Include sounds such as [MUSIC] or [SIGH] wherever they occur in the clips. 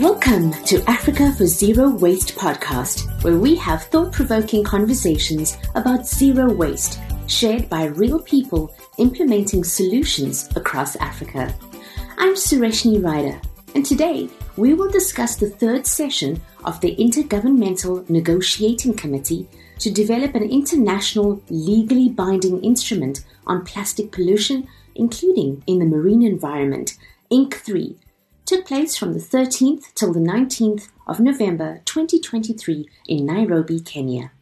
Welcome to Africa for Zero Waste podcast, where we have thought provoking conversations about zero waste shared by real people implementing solutions across Africa. I'm Sureshnie Rieder, and today we will discuss the third session of the Intergovernmental Negotiating Committee to develop an international legally binding instrument on plastic pollution, including in the marine environment, INC 3 took place from the 13th till the 19th of November 2023 in Nairobi, Kenya.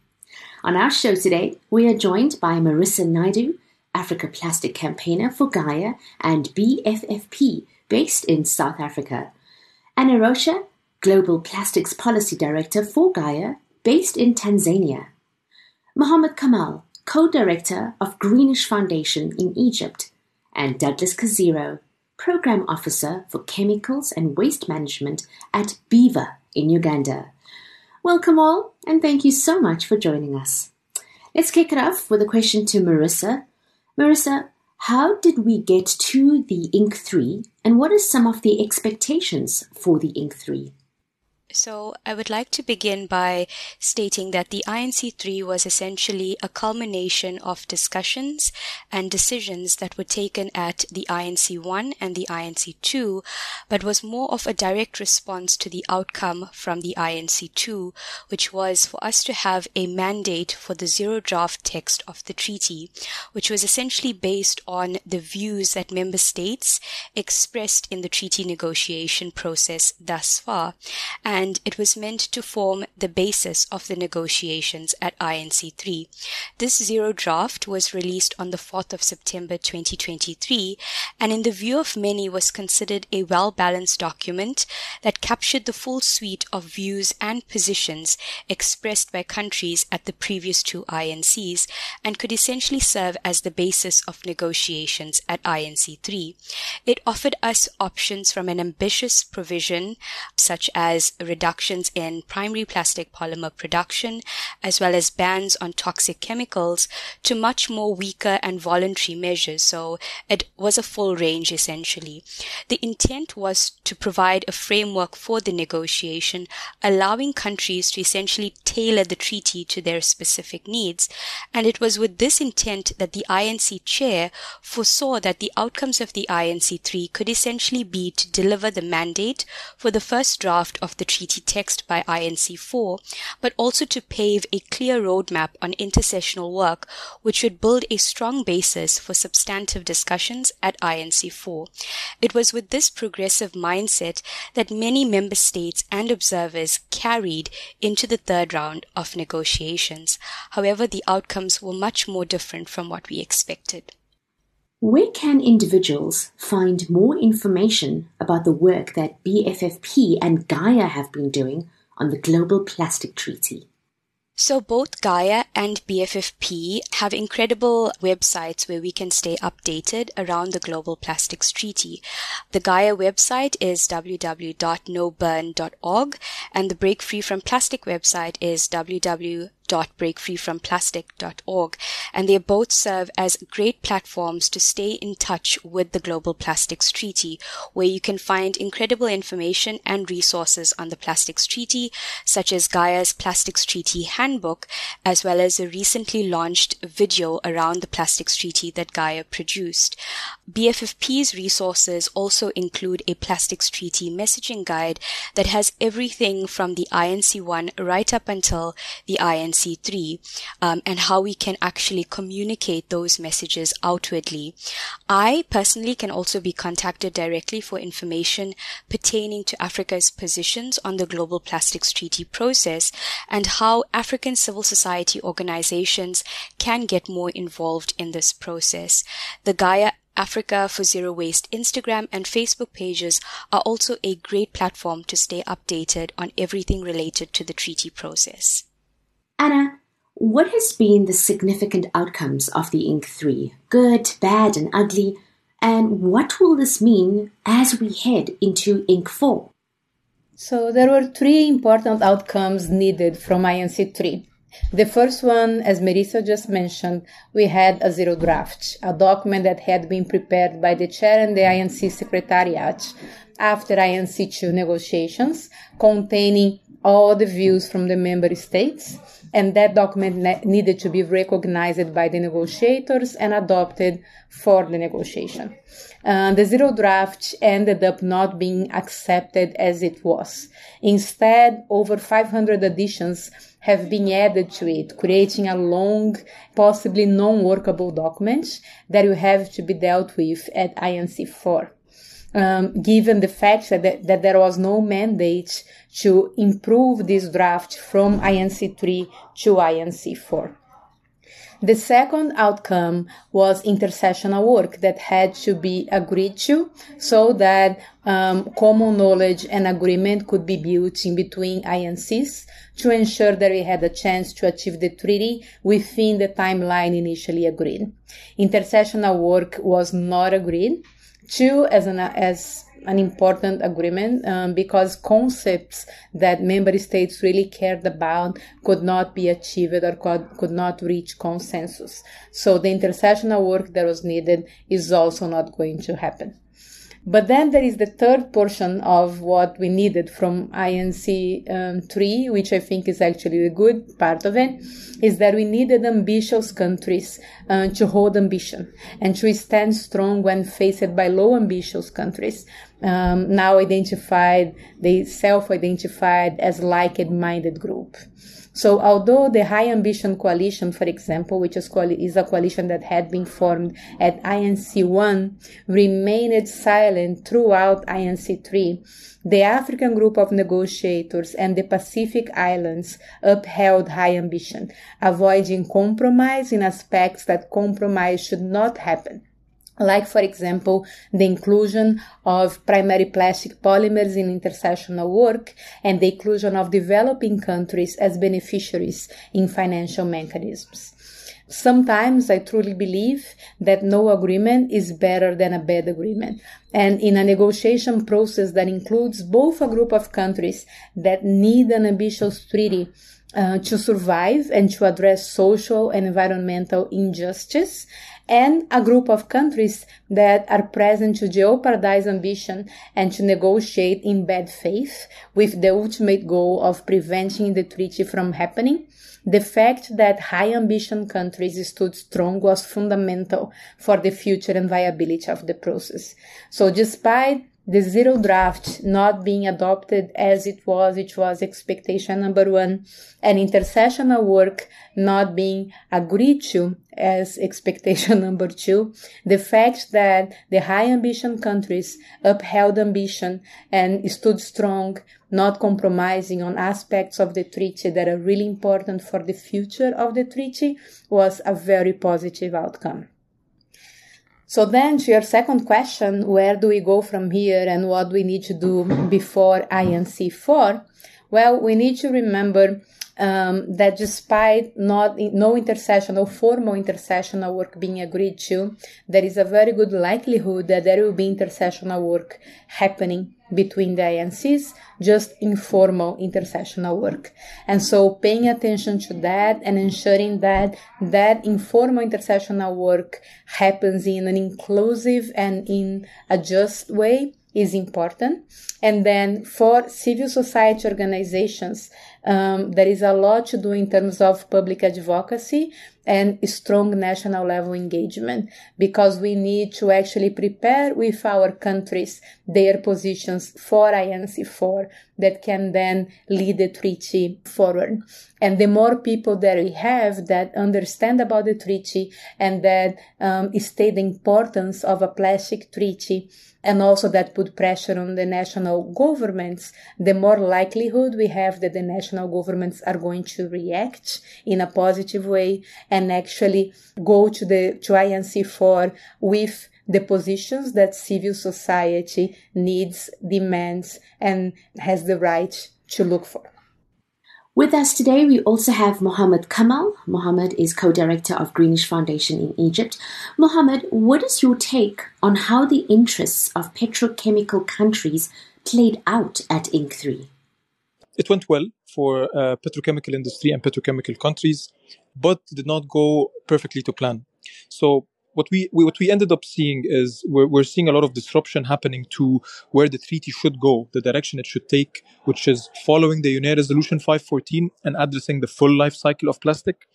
On our show today, we are joined by Merrisa Naidoo, Africa Plastic Campaigner for Gaia and BFFP, based in South Africa, Ana Rocha, Global Plastics Policy Director for Gaia, based in Tanzania, Mohamed Kamal, Co-Director of Greenish Foundation in Egypt, and Douglas Kaziro, Program Officer for Chemicals and Waste Management at BIVA in Uganda. Welcome all, and thank you so much for joining us. Let's kick it off with a question to Merrisa. Merrisa, how did we get to the INC 3, and what are some of the expectations for the INC 3? So I would like to begin by stating that the INC3 was essentially a culmination of discussions and decisions that were taken at the INC1 and the INC2, but was more of a direct response to the outcome from the INC2, which was for us to have a mandate for the zero draft text of the treaty, which was essentially based on the views that member states expressed in the treaty negotiation process thus far. And and it was meant to form the basis of the negotiations at INC3. This zero draft was released on the 4th of September 2023 and in the view of many was considered a well-balanced document that captured the full suite of views and positions expressed by countries at the previous two INCs and could essentially serve as the basis of negotiations at INC3. It offered us options from an ambitious provision such as reductions in primary plastic polymer production, as well as bans on toxic chemicals, to much more weaker and voluntary measures. So it was a full range essentially. The intent was to provide a framework for the negotiation, allowing countries to essentially tailor the treaty to their specific needs. And it was with this intent that the INC chair foresaw that the outcomes of the INC 3 could essentially be to deliver the mandate for the first draft of the treaty text by INC4, but also to pave a clear roadmap on intersessional work, which would build a strong basis for substantive discussions at INC4. It was with this progressive mindset that many member states and observers carried into the third round of negotiations. However, the outcomes were much more different from what we expected. Where can individuals find more information about the work that BFFP and Gaia have been doing on the Global Plastic Treaty? So both Gaia and BFFP have incredible websites where we can stay updated around the Global Plastics Treaty. The Gaia website is www.noburn.org and the Break Free from Plastic website is www www.breakfreefromplastic.org, and they both serve as great platforms to stay in touch with the Global Plastics Treaty, where you can find incredible information and resources on the Plastics Treaty, such as Gaia's Plastics Treaty Handbook, as well as a recently launched video around the Plastics Treaty that Gaia produced. BFFP's resources also include a Plastics Treaty messaging guide that has everything from the INC1 right up until the INC C3 um, and how we can actually communicate those messages outwardly. I personally can also be contacted directly for information pertaining to Africa's positions on the Global Plastics Treaty process and how African civil society organizations can get more involved in this process. The Gaia Africa for Zero Waste Instagram and Facebook pages are also a great platform to stay updated on everything related to the treaty process. Ana, what has been the significant outcomes of the INC 3? Good, bad, and ugly. And what will this mean as we head into INC 4? So there were three important outcomes needed from INC 3. The first one, as Merrisa just mentioned, we had a zero draft, a document that had been prepared by the chair and the INC secretariat after INC2 negotiations, containing all the views from the member states. And that document ne- needed to be recognized by the negotiators and adopted for the negotiation. Uh, the zero draft ended up not being accepted as it was. Instead, over 500 additions have been added to it, creating a long, possibly non-workable document that will have to be dealt with at INC 4 um, given the fact that, that there was no mandate to improve this draft from INC 3 to INC 4. The second outcome was intersessional work that had to be agreed to so that um, common knowledge and agreement could be built in between INCs to ensure that we had a chance to achieve the treaty within the timeline initially agreed. Intersessional work was not agreed Two, as an, as an important agreement um, because concepts that member states really cared about could not be achieved or could, could not reach consensus. So the intersessional work that was needed is also not going to happen. But then there is the third portion of what we needed from INC um, 3, which I think is actually the good part of it, is that we needed ambitious countries uh, to hold ambition and to stand strong when faced by low ambitious countries. Um, now identified, they self-identified as like-minded group. So although the High Ambition Coalition, for example, which is, is a coalition that had been formed at INC1, remained silent throughout INC3, the African group of negotiators and the Pacific Islands upheld high ambition, avoiding compromise in aspects that compromise should not happen like for example the inclusion of primary plastic polymers in intersessional work and the inclusion of developing countries as beneficiaries in financial mechanisms. Sometimes I truly believe that no agreement is better than a bad agreement. And in a negotiation process that includes both a group of countries that need an ambitious treaty uh, to survive and to address social and environmental injustice and a group of countries that are present to jeopardize ambition and to negotiate in bad faith with the ultimate goal of preventing the treaty from happening. The fact that high ambition countries stood strong was fundamental for the future and viability of the process. So despite the zero draft not being adopted as it was, which was expectation number one, and intersessional work not being agreed to as expectation [LAUGHS] number two, the fact that the high ambition countries upheld ambition and stood strong, not compromising on aspects of the treaty that are really important for the future of the treaty was a very positive outcome. So then to your second question, where do we go from here and what do we need to do before INC4? Well, we need to remember um, that despite not no intersessional formal intersessional work being agreed to, there is a very good likelihood that there will be intersessional work happening between the INCs, just informal intersessional work. And so paying attention to that and ensuring that that informal intersessional work happens in an inclusive and in a just way is important. And then for civil society organizations, um, there is a lot to do in terms of public advocacy and strong national level engagement because we need to actually prepare with our countries their positions for INC4 that can then lead the treaty forward. And the more people that we have that understand about the treaty and that um, state the importance of a plastic treaty and also that put pressure on the national governments, the more likelihood we have that the national governments are going to react in a positive way and actually go to the to INC4 with the positions that civil society needs, demands, and has the right to look for. With us today, we also have Mohamed Kamal. Mohamed is co-director of Greenish Foundation in Egypt. Mohamed, what is your take on how the interests of petrochemical countries played out at INC3? it went well for uh, petrochemical industry and petrochemical countries, but did not go perfectly to plan. So what we, we, what we ended up seeing is we're, we're seeing a lot of disruption happening to where the treaty should go, the direction it should take, which is following the UN Resolution 514 and addressing the full life cycle of plastic.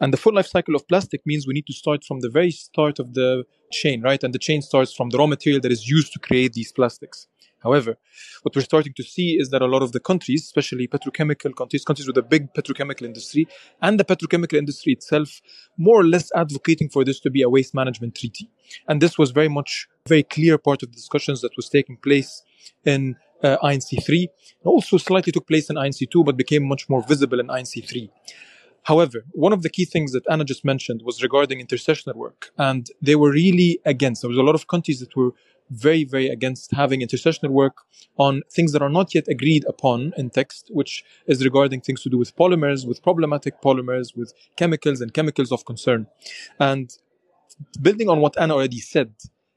And the full life cycle of plastic means we need to start from the very start of the chain, right? And the chain starts from the raw material that is used to create these plastics. However, what we're starting to see is that a lot of the countries, especially petrochemical countries, countries with a big petrochemical industry, and the petrochemical industry itself, more or less advocating for this to be a waste management treaty. And this was very much, very clear part of the discussions that was taking place in uh, INC3. Also slightly took place in INC2, but became much more visible in INC3. However, one of the key things that Ana just mentioned was regarding intersessional work, and they were really against. There was a lot of countries that were very, very against having intersessional work on things that are not yet agreed upon in text, which is regarding things to do with polymers, with problematic polymers, with chemicals and chemicals of concern. And building on what Ana already said,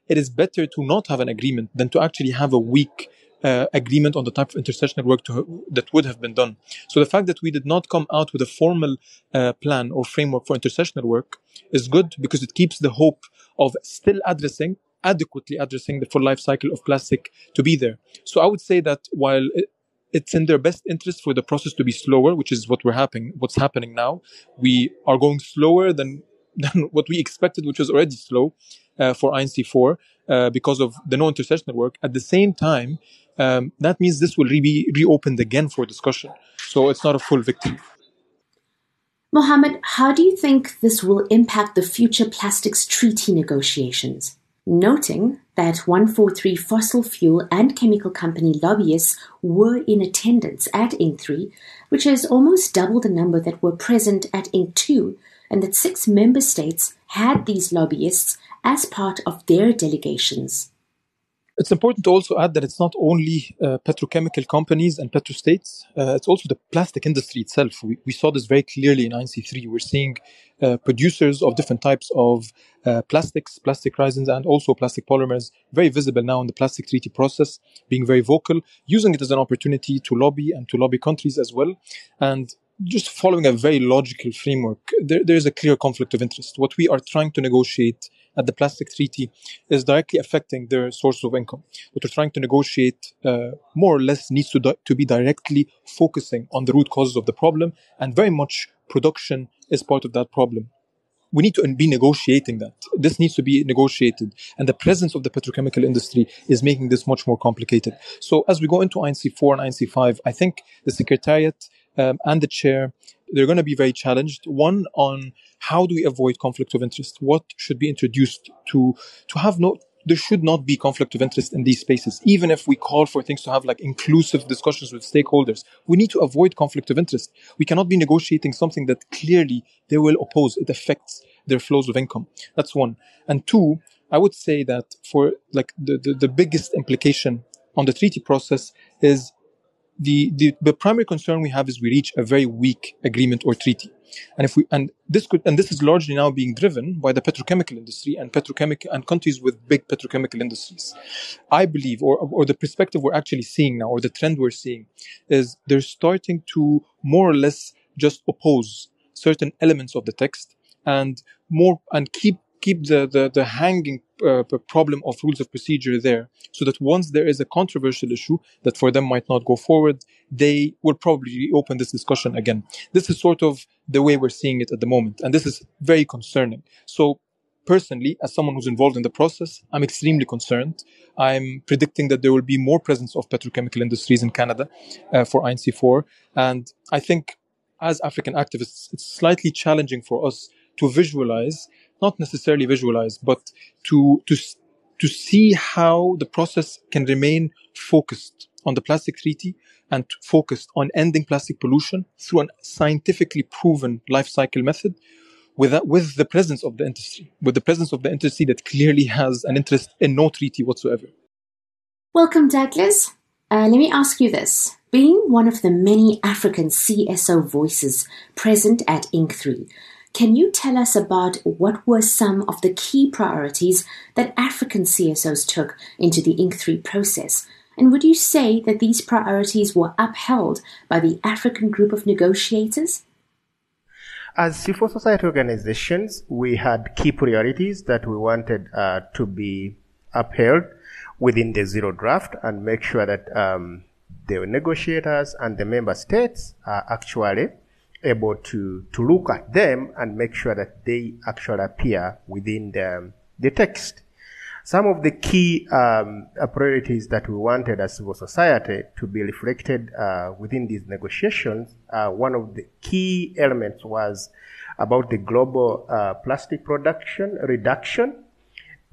it is better to not have an agreement than to actually have a weak uh, agreement on the type of intersessional work to, that would have been done. So the fact that we did not come out with a formal uh, plan or framework for intersessional work is good because it keeps the hope of still addressing adequately addressing the full life cycle of plastic to be there. So I would say that while it's in their best interest for the process to be slower, which is what we're happening, what's happening now. We are going slower than, [LAUGHS] than what we expected, which was already slow uh, for INC4 uh, because of the no intersessional work. At the same time, um, that means this will be reopened again for discussion. So it's not a full victory. Mohamed, how do you think this will impact the future plastics treaty negotiations? Noting that 143 fossil fuel and chemical company lobbyists were in attendance at INC 3, which is almost double the number that were present at INC 2, and that six member states had these lobbyists as part of their delegations. It's important to also add that it's not only uh, petrochemical companies and petrostates, uh, it's also the plastic industry itself. We, we saw this very clearly in INC3. We're seeing uh, producers of different types of uh, plastics, plastic resins, and also plastic polymers, very visible now in the plastic treaty process, being very vocal, using it as an opportunity to lobby and to lobby countries as well. And just following a very logical framework, there, there is a clear conflict of interest. What we are trying to negotiate at the plastic treaty is directly affecting their source of income. What we're trying to negotiate uh, more or less needs to, di- to be directly focusing on the root causes of the problem, and very much production is part of that problem. We need to be negotiating that. This needs to be negotiated. And the presence of the petrochemical industry is making this much more complicated. So as we go into INC4 and INC5, I think the Secretariat um, and the chair, they're going to be very challenged. One on how do we avoid conflict of interest? What should be introduced to to have no there should not be conflict of interest in these spaces. Even if we call for things to have like inclusive discussions with stakeholders, we need to avoid conflict of interest. We cannot be negotiating something that clearly they will oppose. It affects their flows of income. That's one. And two, I would say that for like the, the, the biggest implication on the treaty process is the, the, the primary concern we have is we reach a very weak agreement or treaty. And if we, and this could, and this is largely now being driven by the petrochemical industry and petrochemical and countries with big petrochemical industries. I believe, or, or the perspective we're actually seeing now, or the trend we're seeing is they're starting to more or less just oppose certain elements of the text and more, and keep keep the, the, the hanging uh, problem of rules of procedure there so that once there is a controversial issue that for them might not go forward, they will probably reopen this discussion again. This is sort of the way we're seeing it at the moment. And this is very concerning. So personally, as someone who's involved in the process, I'm extremely concerned. I'm predicting that there will be more presence of petrochemical industries in Canada uh, for INC4. And I think as African activists, it's slightly challenging for us to visualize not necessarily visualize, but to to to see how the process can remain focused on the plastic treaty and focused on ending plastic pollution through a scientifically proven life cycle method with, that, with the presence of the industry, with the presence of the industry that clearly has an interest in no treaty whatsoever. Welcome, Douglas. Uh, let me ask you this. Being one of the many African CSO voices present at INC3, can you tell us about what were some of the key priorities that African CSOs took into the INC 3 process? And would you say that these priorities were upheld by the African group of negotiators? As civil society organizations, we had key priorities that we wanted uh, to be upheld within the zero draft and make sure that um, the negotiators and the member states are actually able to, to look at them and make sure that they actually appear within the, the text. Some of the key um, priorities that we wanted as civil society to be reflected uh, within these negotiations, uh, one of the key elements was about the global uh, plastic production reduction.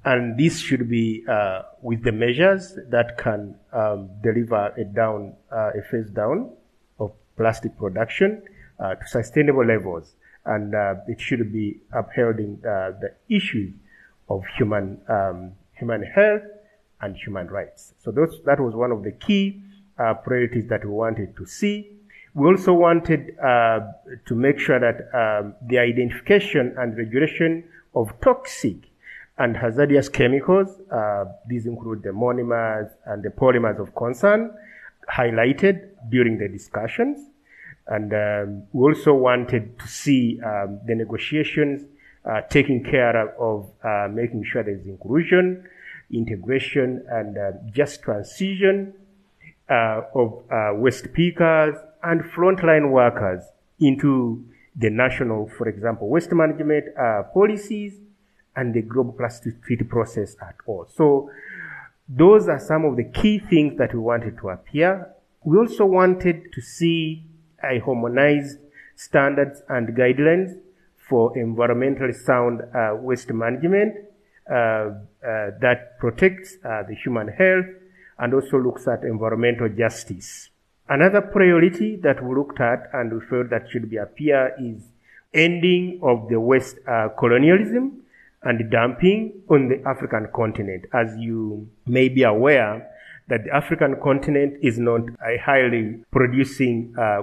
And this should be uh, with the measures that can um, deliver a down, uh, a phase down of plastic production uh, to sustainable levels. And it should be upholding the issues of human um, human health and human rights. So those, that was one of the key uh, priorities that we wanted to see. We also wanted uh, to make sure that um, the identification and regulation of toxic and hazardous chemicals, uh, these include the monomers and the polymers of concern, highlighted during the discussions. And um, we also wanted to see um, the negotiations uh, taking care of uh, making sure there's inclusion, integration, and uh, just transition uh, of uh, waste pickers and frontline workers into the national, for example, waste management uh, policies and the global plastic treaty process at all. So those are some of the key things that we wanted to appear. We also wanted to see a harmonized standards and guidelines for environmentally sound uh, waste management uh, uh, that protects uh, the human health and also looks at environmental justice. Another priority that we looked at and we felt that should be appear is ending of the West uh, colonialism and dumping on the African continent. As you may be aware, that the African continent is not a highly producing uh,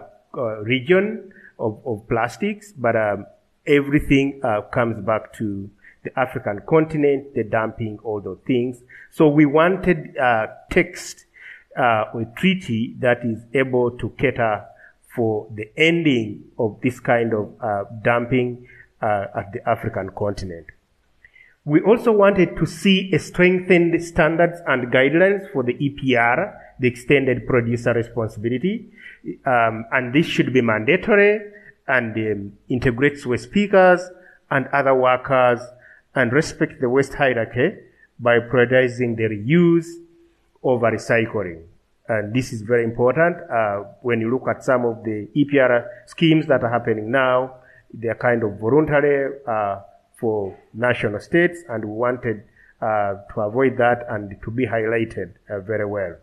region of, of, plastics, but um, everything uh, comes back to the African continent, the dumping, all those things. So we wanted uh, text uh, a treaty that is able to cater for the ending of this kind of uh, dumping uh, at the African continent. We also wanted to see a strengthened standards and guidelines for the EPR, the extended producer responsibility, um, and this should be mandatory and um, integrates waste pickers and other workers and respect the waste hierarchy by prioritizing the reuse over recycling. And this is very important. Uh, when you look at some of the EPR schemes that are happening now, they are kind of voluntary uh, for national states, and we wanted uh, to avoid that and to be highlighted uh, very well.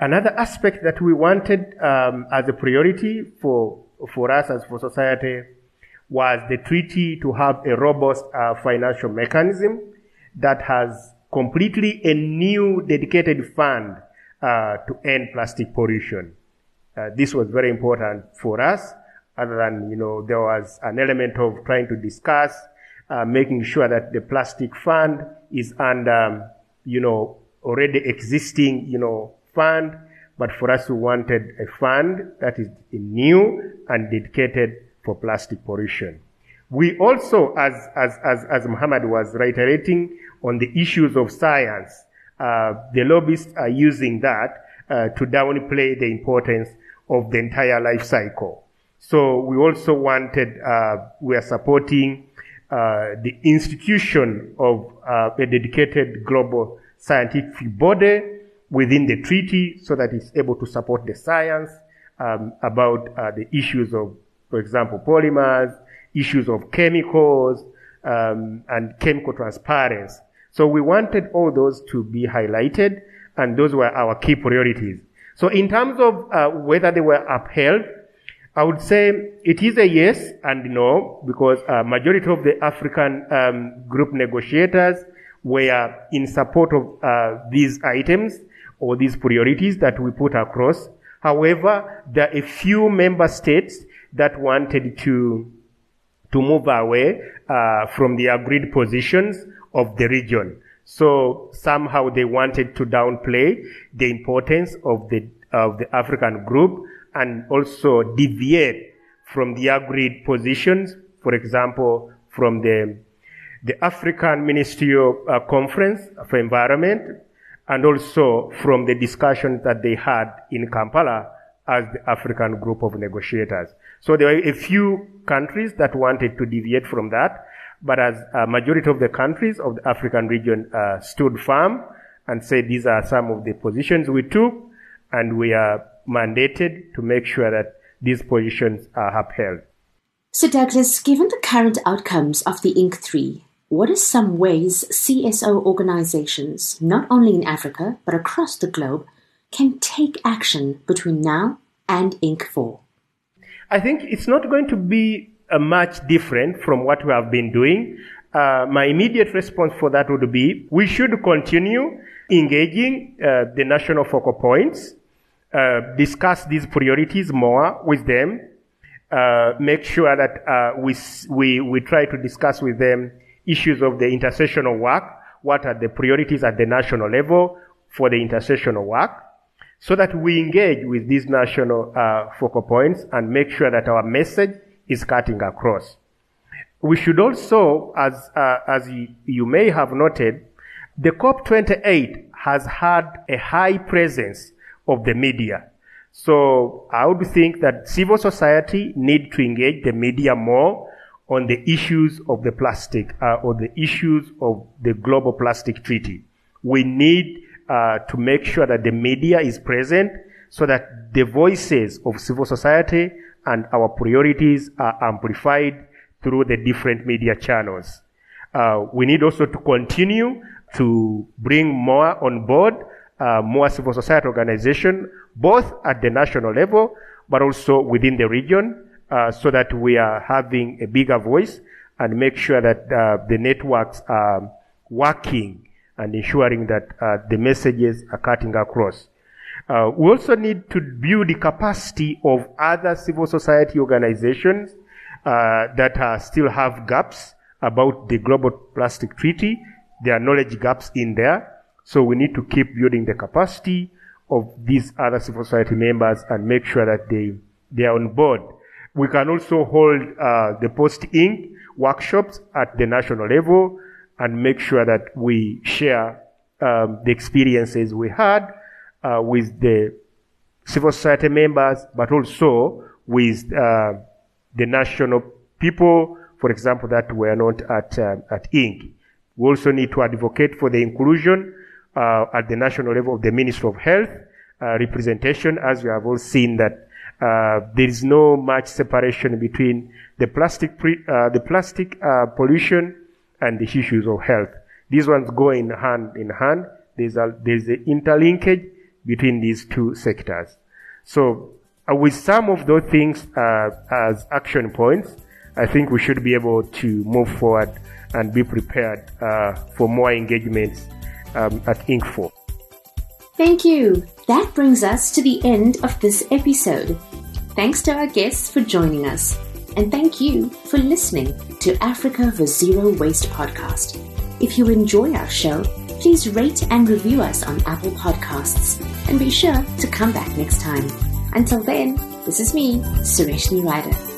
Another aspect that we wanted um, as a priority for for us as for society was the treaty to have a robust uh, financial mechanism that has completely a new dedicated fund uh, to end plastic pollution. Uh, this was very important for us, other than, you know, there was an element of trying to discuss uh, making sure that the plastic fund is under, you know, already existing, you know, fund, but for us we wanted a fund that is new and dedicated for plastic pollution. We also, as, as, as, as Mohamed was reiterating on the issues of science, uh, the lobbyists are using that uh, to downplay the importance of the entire life cycle. So we also wanted, uh, we are supporting uh, the institution of uh, a dedicated global scientific body within the treaty so that it's able to support the science um, about uh, the issues of for example, polymers, issues of chemicals, um, and chemical transparency. So we wanted all those to be highlighted, and those were our key priorities. So in terms of uh, whether they were upheld, I would say it is a yes and no because a majority of the African um, group negotiators were in support of uh, these items or these priorities that we put across. However, there are a few member states that wanted to to move away uh, from the agreed positions of the region. So somehow they wanted to downplay the importance of the, of the African group and also deviate from the agreed positions, for example, from the, the African Ministerial uh, Conference for Environment and also from the discussions that they had in Kampala as the African group of negotiators. So there were a few countries that wanted to deviate from that, but as a majority of the countries of the African region uh, stood firm and said these are some of the positions we took, and we are mandated to make sure that these positions are upheld. So, Douglas, given the current outcomes of the INC 3, what are some ways CSO organizations, not only in Africa but across the globe, can take action between now and INC 4? I think it's not going to be a much different from what we have been doing. Uh, my immediate response for that would be we should continue engaging uh, the national focal points, uh, discuss these priorities more with them, uh, make sure that uh, we, we, we try to discuss with them issues of the intersessional work, what are the priorities at the national level for the intersessional work, so that we engage with these national uh, focal points and make sure that our message is cutting across. We should also, as, uh, as you, you may have noted, the COP28 has had a high presence of the media. So I would think that civil society need to engage the media more on the issues of the plastic uh, or the issues of the global plastic treaty. We need uh, to make sure that the media is present so that the voices of civil society and our priorities are amplified through the different media channels. Uh, we need also to continue to bring more on board, uh, more civil society organization, both at the national level, but also within the region, uh, so that we are having a bigger voice and make sure that uh, the networks are working and ensuring that uh, the messages are cutting across. Uh, we also need to build the capacity of other civil society organizations uh, that still have gaps about the global plastic treaty. There are knowledge gaps in there. So we need to keep building the capacity of these other civil society members and make sure that they, they are on board. We can also hold uh, the post-INC workshops at the national level and make sure that we share um, the experiences we had uh, with the civil society members, but also with uh, the national people, for example, that were not at uh, at INC. We also need to advocate for the inclusion uh, at the national level of the Ministry of Health uh, representation, as we have all seen that uh, there is no much separation between the plastic pre- the plastic pollution and the issues of health. These ones go in hand in hand. There's a there's an interlinkage between these two sectors. So uh, with some of those things uh, as action points, I think we should be able to move forward and be prepared uh, for more engagements um, at INC4. Thank you. That brings us to the end of this episode. Thanks to our guests for joining us. And thank you for listening to Africa for Zero Waste podcast. If you enjoy our show, please rate and review us on Apple Podcasts and be sure to come back next time. Until then, this is me, Sureshnie Rieder.